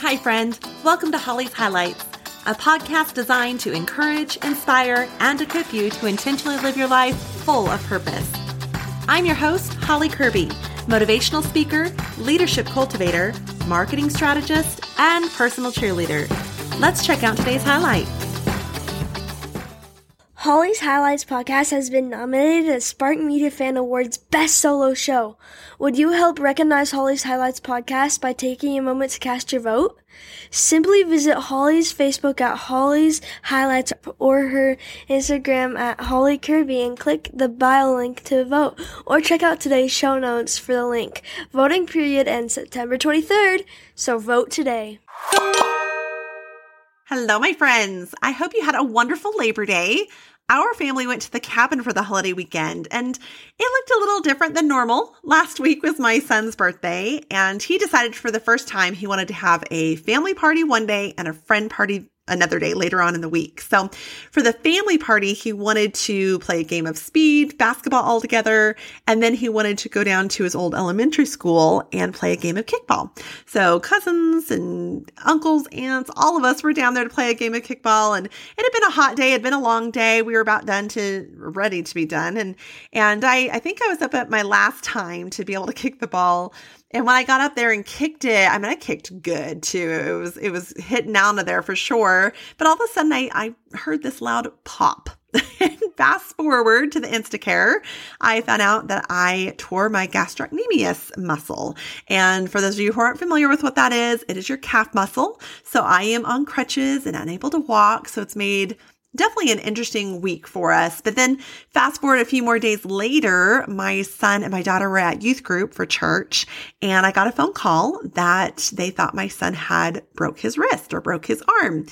Hi, friend. Welcome to Holly's Highlights, a podcast designed to encourage, inspire, and equip you to intentionally live your life full of purpose. I'm your host, Holly Curby, motivational speaker, leadership cultivator, marketing strategist, and personal cheerleader. Let's check out today's highlight. Holly's Highlights podcast has been nominated as Spark Media Fan Awards Best Solo Show. Would you help recognize Holly's Highlights podcast by taking a moment to cast your vote? Simply visit Holly's Facebook at Holly's Highlights or her Instagram at Holly Curby and click the bio link to vote or check out today's show notes for the link. Voting period ends September 23rd, so vote today. Hello, my friends. I hope you had a wonderful Labor Day. Our family went to the cabin for the holiday weekend and it looked a little different than normal. Last week was my son's birthday and he decided for the first time he wanted to have a family party one day and a friend party another day later on in the week. So for the family party, he wanted to play a game of speed, basketball all together, and then he wanted to go down to his old elementary school and play a game of kickball. So cousins and uncles, aunts, all of us were down there to play a game of kickball and it had been a hot day, it had been a long day. We were about done to ready to be done. And and I, I think I was up at my last time to be able to kick the ball and when I got up there and kicked it, I mean, I kicked good too. It was, it was hitting out of there for sure. But all of a sudden I, I heard this loud pop. And fast forward to the Instacare, I found out that I tore my gastrocnemius muscle. And for those of you who aren't familiar with what that is, it is your calf muscle. So I am on crutches and unable to walk. So it's made definitely an interesting week for us. But then fast forward a few more days later, my son and my daughter were at youth group for church and I got a phone call that they thought my son had broke his wrist or broke his arm.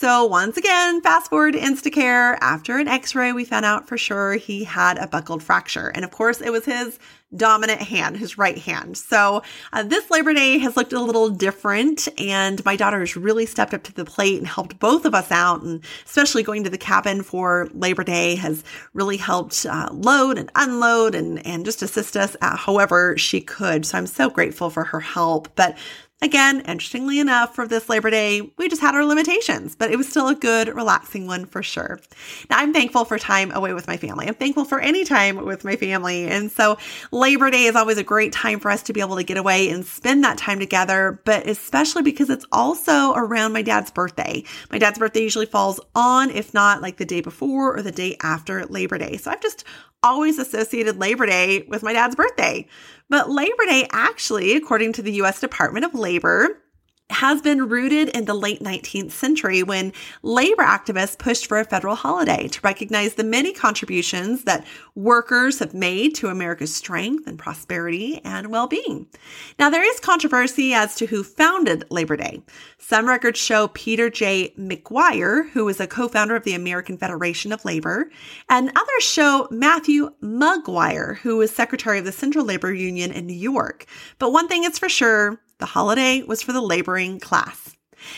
So once again, fast forward to Instacare. After an x-ray, we found out for sure he had a buckled fracture. And of course, it was his dominant hand, his right hand. So uh, this Labor Day has looked a little different and my daughter has really stepped up to the plate and helped both of us out. And especially going to the cabin for Labor Day has really helped uh, load and unload and, and just assist us however she could. So I'm so grateful for her help. But Again, interestingly enough, for this Labor Day, we just had our limitations, but it was still a good, relaxing one for sure. Now, I'm thankful for time away with my family. I'm thankful for any time with my family. And so Labor Day is always a great time for us to be able to get away and spend that time together, but especially because it's also around my dad's birthday. My dad's birthday usually falls on, if not like the day before or the day after Labor Day. So I've just always associated Labor Day with my dad's birthday. But Labor Day actually, according to the US Department of Labor, has been rooted in the late 19th century when labor activists pushed for a federal holiday to recognize the many contributions that workers have made to America's strength and prosperity and well-being. Now, there is controversy as to who founded Labor Day. Some records show Peter J. McGuire, who was a co-founder of the American Federation of Labor, and others show Matthew Maguire, who was secretary of the Central Labor Union in New York. But one thing is for sure, the holiday was for the laboring class.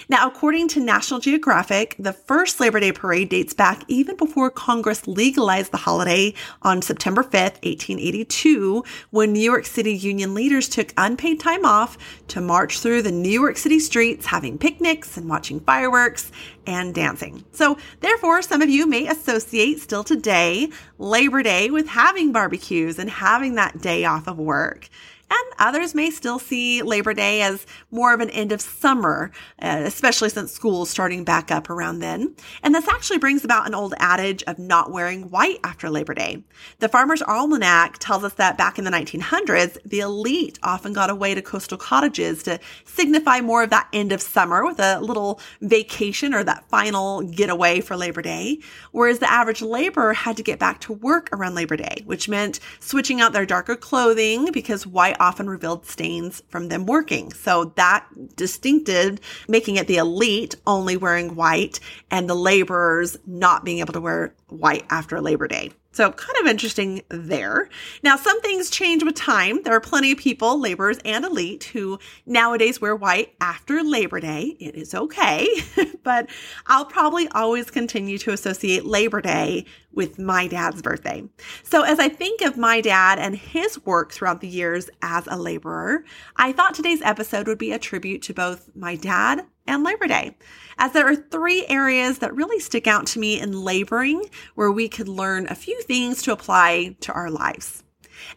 Now, according to National Geographic, the first Labor Day parade dates back even before Congress legalized the holiday on September 5th, 1882, when New York City union leaders took unpaid time off to march through the New York City streets, having picnics and watching fireworks and dancing. So, therefore, some of you may associate still today Labor Day with having barbecues and having that day off of work. And others may still see Labor Day as more of an end of summer, uh, especially since school is starting back up around then. And this actually brings about an old adage of not wearing white after Labor Day. The Farmer's Almanac tells us that back in the 1900s, the elite often got away to coastal cottages to signify more of that end of summer with a little vacation or that final getaway for Labor Day. Whereas the average laborer had to get back to work around Labor Day, which meant switching out their darker clothing because white often revealed stains from them working. So that distincted, making it the elite only wearing white and the laborers not being able to wear white after a Labor Day. So kind of interesting there. Now, some things change with time. There are plenty of people, laborers and elite, who nowadays wear white after Labor Day. It is okay, but I'll probably always continue to associate Labor Day with my dad's birthday. So, as I think of my dad and his work throughout the years as a laborer, I thought today's episode would be a tribute to both my dad and Labor Day, as there are three areas that really stick out to me in laboring where we could learn a few things to apply to our lives.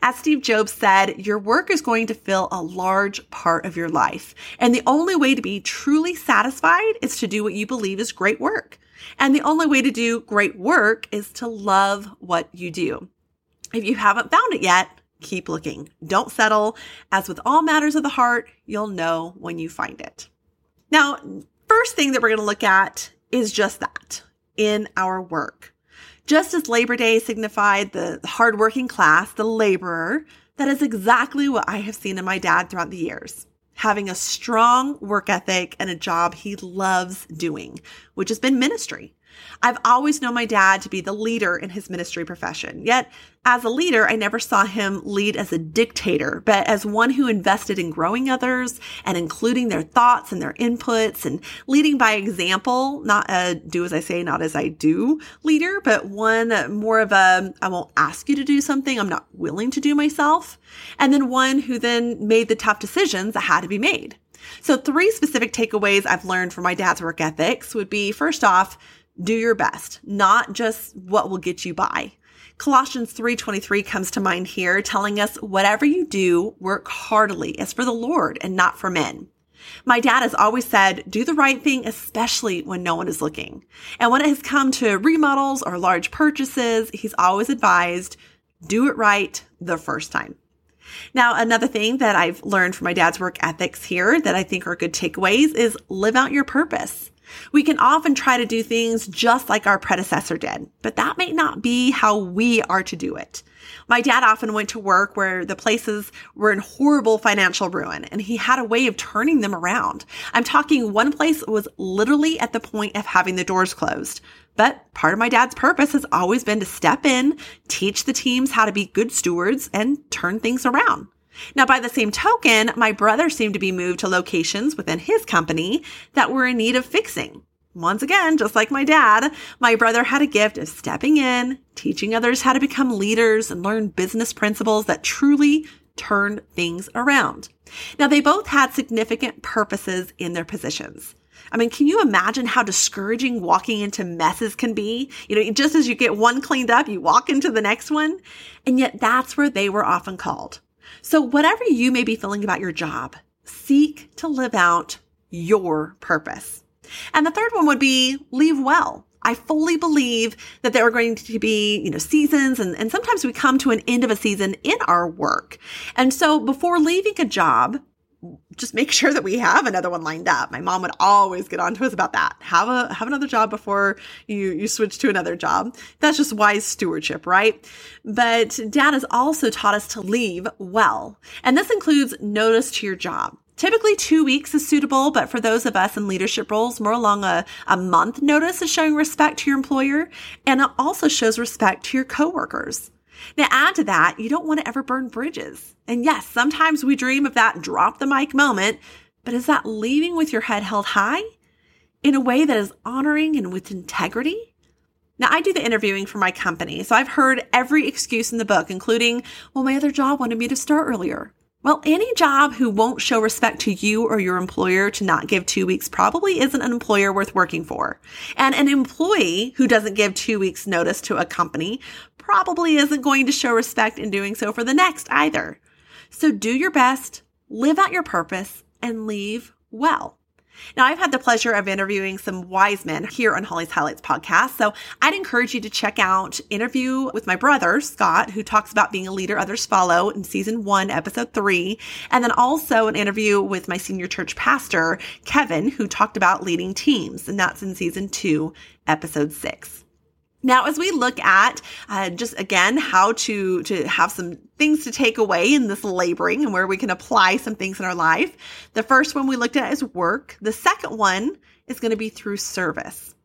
As Steve Jobs said, your work is going to fill a large part of your life. And the only way to be truly satisfied is to do what you believe is great work. And the only way to do great work is to love what you do. If you haven't found it yet, keep looking. Don't settle. As with all matters of the heart, you'll know when you find it. Now, first thing that we're going to look at is just that in our work. Just as Labor Day signified the hardworking class, the laborer, that is exactly what I have seen in my dad throughout the years. Having a strong work ethic and a job he loves doing, which has been ministry. I've always known my dad to be the leader in his ministry profession. Yet, as a leader, I never saw him lead as a dictator, but as one who invested in growing others and including their thoughts and their inputs and leading by example, not a do as I say, not as I do leader, but one more of a I won't ask you to do something I'm not willing to do myself. And then one who then made the tough decisions that had to be made. So, three specific takeaways I've learned from my dad's work ethics would be first off, do your best, not just what will get you by. Colossians 3:23 comes to mind here telling us whatever you do, work heartily as for the Lord and not for men. My dad has always said, do the right thing, especially when no one is looking. And when it has come to remodels or large purchases, he's always advised, do it right the first time. Now, another thing that I've learned from my dad's work ethics here that I think are good takeaways is live out your purpose. We can often try to do things just like our predecessor did, but that may not be how we are to do it. My dad often went to work where the places were in horrible financial ruin and he had a way of turning them around. I'm talking one place was literally at the point of having the doors closed. But part of my dad's purpose has always been to step in, teach the teams how to be good stewards and turn things around. Now, by the same token, my brother seemed to be moved to locations within his company that were in need of fixing. Once again, just like my dad, my brother had a gift of stepping in, teaching others how to become leaders and learn business principles that truly turned things around. Now, they both had significant purposes in their positions. I mean, can you imagine how discouraging walking into messes can be? You know, just as you get one cleaned up, you walk into the next one. And yet that's where they were often called. So, whatever you may be feeling about your job, seek to live out your purpose. And the third one would be leave well. I fully believe that there are going to be, you know, seasons and, and sometimes we come to an end of a season in our work. And so before leaving a job, just make sure that we have another one lined up. My mom would always get on to us about that. Have a have another job before you you switch to another job. That's just wise stewardship, right? But dad has also taught us to leave well. And this includes notice to your job. Typically, two weeks is suitable, but for those of us in leadership roles, more along a, a month notice is showing respect to your employer, and it also shows respect to your coworkers. Now, add to that, you don't want to ever burn bridges. And yes, sometimes we dream of that drop the mic moment, but is that leaving with your head held high in a way that is honoring and with integrity? Now, I do the interviewing for my company, so I've heard every excuse in the book, including, well, my other job wanted me to start earlier. Well, any job who won't show respect to you or your employer to not give two weeks probably isn't an employer worth working for. And an employee who doesn't give two weeks notice to a company probably isn't going to show respect in doing so for the next either. So do your best, live out your purpose, and leave well. Now, I've had the pleasure of interviewing some wise men here on Holly's Highlights podcast. So I'd encourage you to check out interview with my brother, Scott, who talks about being a leader others follow in season one, episode three. And then also an interview with my senior church pastor, Kevin, who talked about leading teams. And that's in season two, episode six. Now, as we look at uh, just again how to to have some things to take away in this laboring and where we can apply some things in our life, the first one we looked at is work. The second one is going to be through service.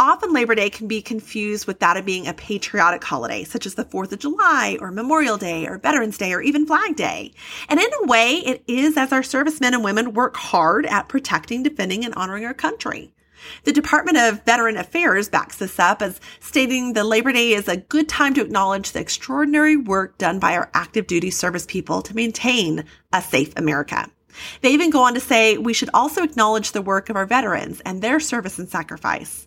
Often Labor Day can be confused with that of being a patriotic holiday, such as the 4th of July or Memorial Day or Veterans Day or even Flag Day. And in a way, it is as our servicemen and women work hard at protecting, defending, and honoring our country. The Department of Veteran Affairs backs this up as stating the Labor Day is a good time to acknowledge the extraordinary work done by our active duty service people to maintain a safe America. They even go on to say we should also acknowledge the work of our veterans and their service and sacrifice.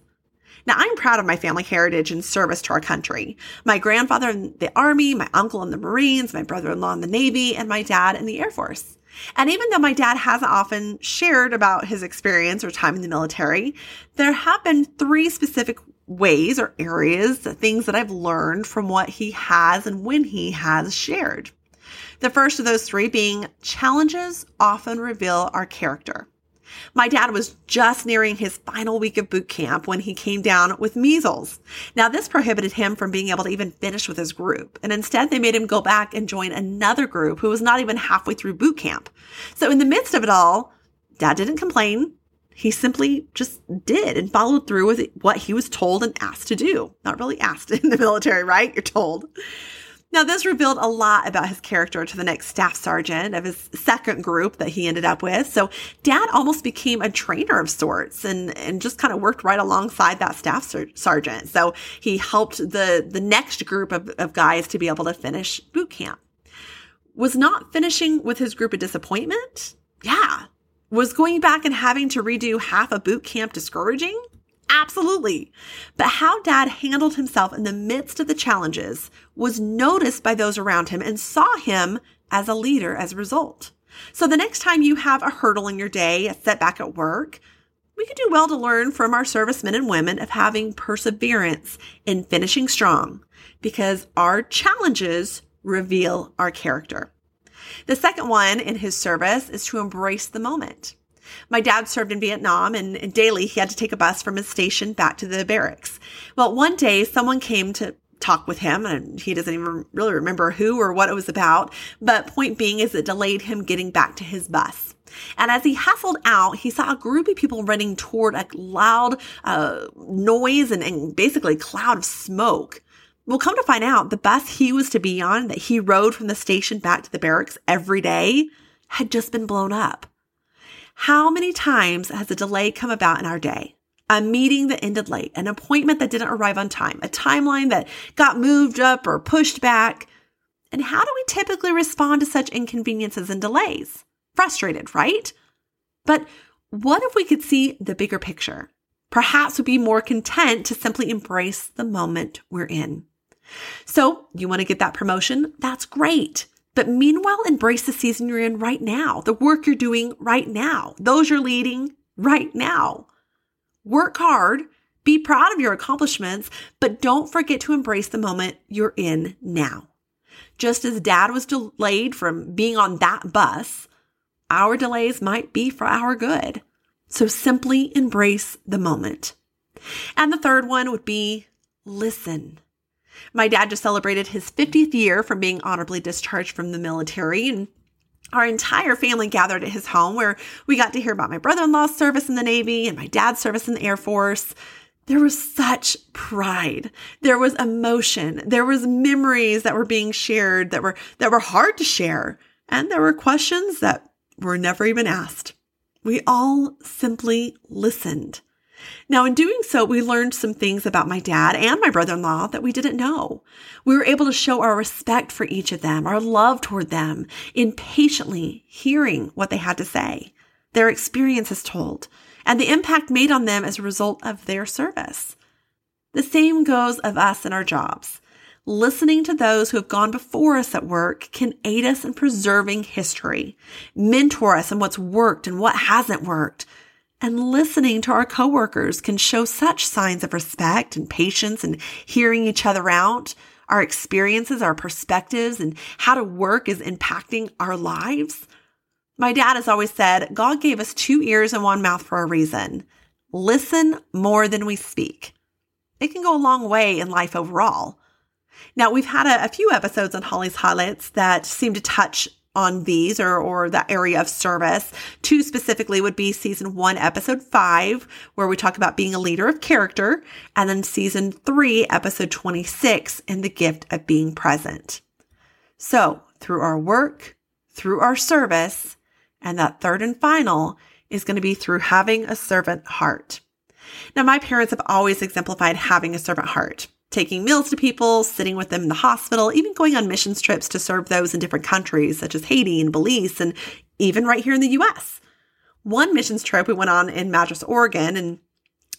Now, I'm proud of my family heritage and service to our country. My grandfather in the Army, my uncle in the Marines, my brother in law in the Navy, and my dad in the Air Force. And even though my dad hasn't often shared about his experience or time in the military, there have been three specific ways or areas, things that I've learned from what he has and when he has shared. The first of those three being challenges often reveal our character. My dad was just nearing his final week of boot camp when he came down with measles. Now, this prohibited him from being able to even finish with his group. And instead, they made him go back and join another group who was not even halfway through boot camp. So, in the midst of it all, dad didn't complain. He simply just did and followed through with what he was told and asked to do. Not really asked in the military, right? You're told. Now, this revealed a lot about his character to the next staff sergeant of his second group that he ended up with. So, dad almost became a trainer of sorts and, and just kind of worked right alongside that staff ser- sergeant. So, he helped the, the next group of, of guys to be able to finish boot camp. Was not finishing with his group a disappointment? Yeah. Was going back and having to redo half a boot camp discouraging? Absolutely. But how dad handled himself in the midst of the challenges was noticed by those around him and saw him as a leader as a result. So the next time you have a hurdle in your day, a setback at work, we could do well to learn from our servicemen and women of having perseverance in finishing strong because our challenges reveal our character. The second one in his service is to embrace the moment. My dad served in Vietnam and, daily he had to take a bus from his station back to the barracks. Well, one day someone came to talk with him and he doesn't even really remember who or what it was about. But point being is it delayed him getting back to his bus. And as he hustled out, he saw a group of people running toward a loud uh, noise and, and basically cloud of smoke. Well, come to find out, the bus he was to be on that he rode from the station back to the barracks every day had just been blown up. How many times has a delay come about in our day? A meeting that ended late, an appointment that didn't arrive on time, a timeline that got moved up or pushed back. And how do we typically respond to such inconveniences and delays? Frustrated, right? But what if we could see the bigger picture? Perhaps we'd be more content to simply embrace the moment we're in. So, you want to get that promotion? That's great. But meanwhile, embrace the season you're in right now, the work you're doing right now, those you're leading right now. Work hard, be proud of your accomplishments, but don't forget to embrace the moment you're in now. Just as dad was delayed from being on that bus, our delays might be for our good. So simply embrace the moment. And the third one would be listen. My dad just celebrated his 50th year from being honorably discharged from the military and our entire family gathered at his home where we got to hear about my brother-in-law's service in the Navy and my dad's service in the Air Force. There was such pride. There was emotion. There was memories that were being shared that were that were hard to share. And there were questions that were never even asked. We all simply listened. Now, in doing so, we learned some things about my dad and my brother in law that we didn't know. We were able to show our respect for each of them, our love toward them, in patiently hearing what they had to say, their experiences told, and the impact made on them as a result of their service. The same goes of us in our jobs. Listening to those who have gone before us at work can aid us in preserving history, mentor us in what's worked and what hasn't worked, and listening to our coworkers can show such signs of respect and patience and hearing each other out. Our experiences, our perspectives, and how to work is impacting our lives. My dad has always said, God gave us two ears and one mouth for a reason. Listen more than we speak. It can go a long way in life overall. Now, we've had a, a few episodes on Holly's Highlights that seem to touch on these or, or that area of service. Two specifically would be season one, episode five, where we talk about being a leader of character, and then season three, episode 26, in the gift of being present. So through our work, through our service, and that third and final is going to be through having a servant heart. Now, my parents have always exemplified having a servant heart taking meals to people, sitting with them in the hospital, even going on missions trips to serve those in different countries such as Haiti and Belize, and even right here in the US. One missions trip we went on in Madras, Oregon, and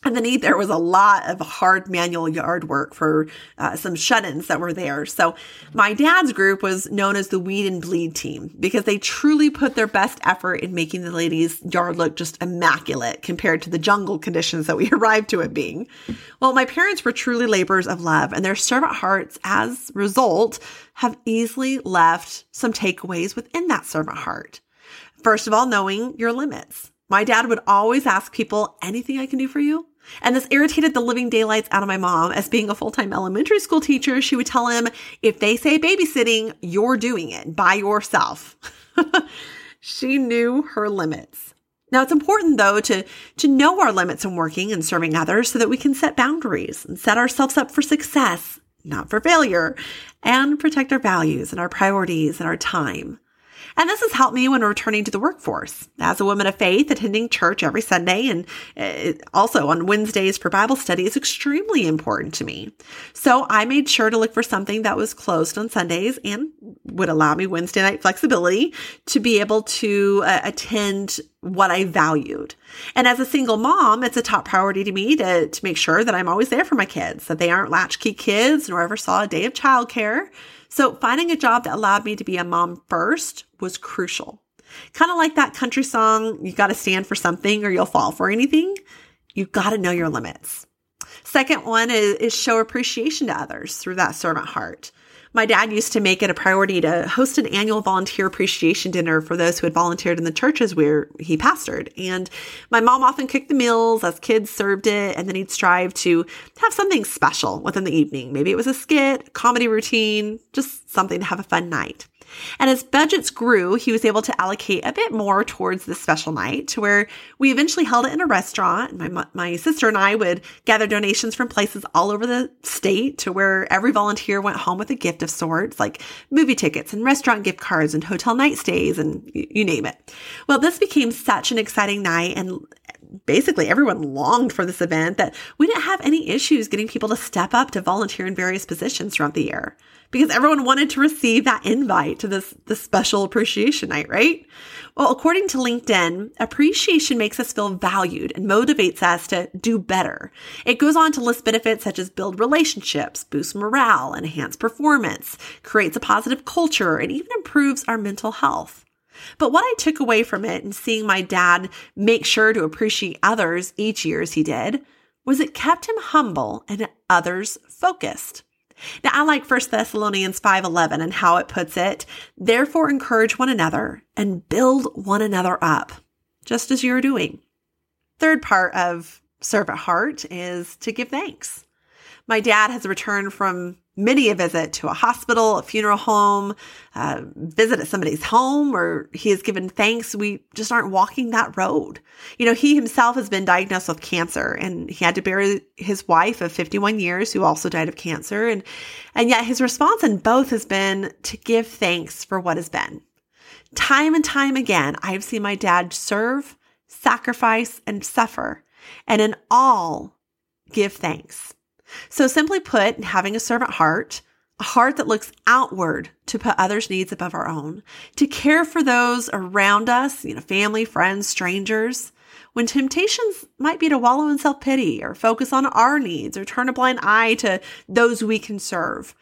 and the there was a lot of hard manual yard work for uh, some shut ins that were there. So, my dad's group was known as the Weed and Bleed team because they truly put their best effort in making the ladies' yard look just immaculate compared to the jungle conditions that we arrived to it being. Well, my parents were truly laborers of love, and their servant hearts, as result, have easily left some takeaways within that servant heart. First of all, knowing your limits. My dad would always ask people, anything I can do for you? And this irritated the living daylights out of my mom. As being a full time elementary school teacher, she would tell him, if they say babysitting, you're doing it by yourself. she knew her limits. Now it's important though to, to know our limits in working and serving others so that we can set boundaries and set ourselves up for success, not for failure, and protect our values and our priorities and our time. And this has helped me when returning to the workforce as a woman of faith, attending church every Sunday and uh, also on Wednesdays for Bible study is extremely important to me. So I made sure to look for something that was closed on Sundays and would allow me Wednesday night flexibility to be able to uh, attend what I valued. And as a single mom, it's a top priority to me to, to make sure that I'm always there for my kids, that they aren't latchkey kids nor ever saw a day of childcare. So finding a job that allowed me to be a mom first was crucial. Kind of like that country song, you got to stand for something or you'll fall for anything. You got to know your limits. Second one is, is show appreciation to others through that servant heart. My dad used to make it a priority to host an annual volunteer appreciation dinner for those who had volunteered in the churches where he pastored. And my mom often cooked the meals as kids served it, and then he'd strive to have something special within the evening. Maybe it was a skit, comedy routine, just something to have a fun night. And as budgets grew, he was able to allocate a bit more towards this special night to where we eventually held it in a restaurant. My, my sister and I would gather donations from places all over the state to where every volunteer went home with a gift of sorts, like movie tickets and restaurant gift cards and hotel night stays and you, you name it. Well, this became such an exciting night and basically everyone longed for this event that we didn't have any issues getting people to step up to volunteer in various positions throughout the year because everyone wanted to receive that invite to this, this special appreciation night, right? Well, according to LinkedIn, appreciation makes us feel valued and motivates us to do better. It goes on to list benefits such as build relationships, boost morale, enhance performance, creates a positive culture, and even improves our mental health. But what I took away from it and seeing my dad make sure to appreciate others each year as he did was it kept him humble and others focused. Now, I like 1 Thessalonians 5:11 and how it puts it, therefore encourage one another and build one another up, just as you're doing. Third part of serve at heart is to give thanks. My dad has returned from many a visit to a hospital, a funeral home, uh, visit at somebody's home, or he has given thanks. We just aren't walking that road. You know, he himself has been diagnosed with cancer and he had to bury his wife of 51 years who also died of cancer. And, and yet his response in both has been to give thanks for what has been. Time and time again, I've seen my dad serve, sacrifice, and suffer, and in all, give thanks. So, simply put, having a servant heart, a heart that looks outward to put others' needs above our own, to care for those around us, you know, family, friends, strangers, when temptations might be to wallow in self pity or focus on our needs or turn a blind eye to those we can serve,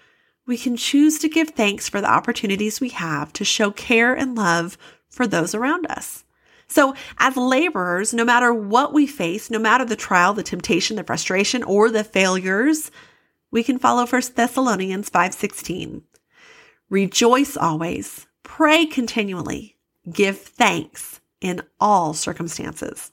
we can choose to give thanks for the opportunities we have to show care and love for those around us. So as laborers, no matter what we face, no matter the trial, the temptation, the frustration, or the failures, we can follow 1 Thessalonians 5:16. Rejoice always, pray continually, give thanks in all circumstances.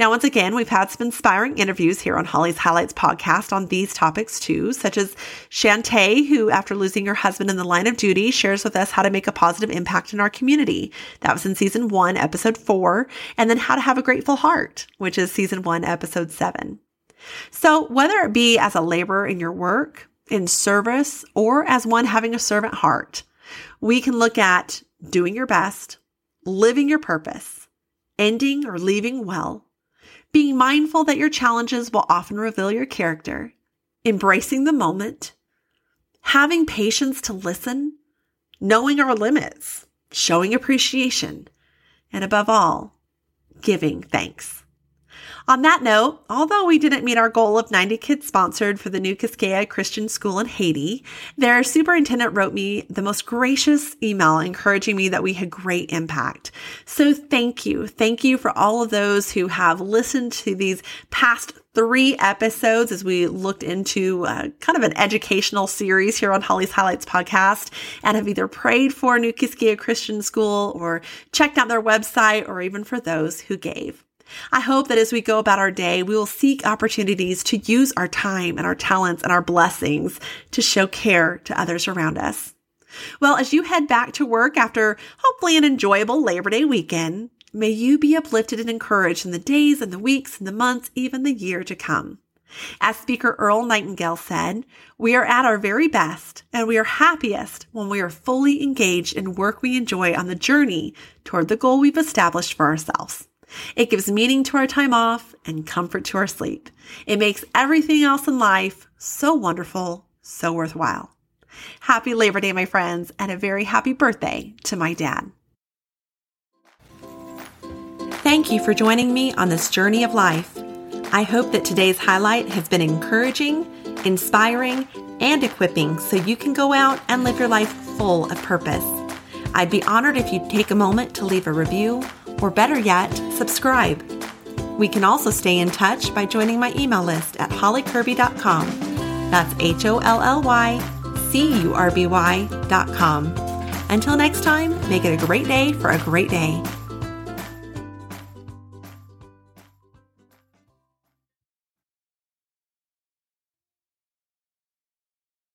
Now, once again, we've had some inspiring interviews here on Holly's Highlights podcast on these topics too, such as Shantae, who, after losing her husband in the line of duty, shares with us how to make a positive impact in our community. That was in season one, episode four, and then how to have a grateful heart, which is season one, episode seven. So, whether it be as a laborer in your work, in service, or as one having a servant heart, we can look at doing your best, living your purpose, ending or leaving well, being mindful that your challenges will often reveal your character, embracing the moment, having patience to listen, knowing our limits, showing appreciation, and above all, giving thanks. On that note, although we didn't meet our goal of 90 kids sponsored for the new Quisqueya Christian School in Haiti, their superintendent wrote me the most gracious email encouraging me that we had great impact. So thank you. Thank you for all of those who have listened to these past three episodes as we looked into uh, kind of an educational series here on Holly's Highlights podcast and have either prayed for New Quisqueya Christian School or checked out their website or even for those who gave. I hope that as we go about our day, we will seek opportunities to use our time and our talents and our blessings to show care to others around us. Well, as you head back to work after hopefully an enjoyable Labor Day weekend, may you be uplifted and encouraged in the days and the weeks and the months, even the year to come. As Speaker Earl Nightingale said, we are at our very best and we are happiest when we are fully engaged in work we enjoy on the journey toward the goal we've established for ourselves. It gives meaning to our time off and comfort to our sleep. It makes everything else in life so wonderful, so worthwhile. Happy Labor Day, my friends, and a very happy birthday to my dad. Thank you for joining me on this journey of life. I hope that today's highlight has been encouraging, inspiring, and equipping so you can go out and live your life full of purpose. I'd be honored if you'd take a moment to leave a review or better yet, subscribe. We can also stay in touch by joining my email list at hollycurby.com. That's H O L L Y C U R B Y.com. Until next time, make it a great day for a great day.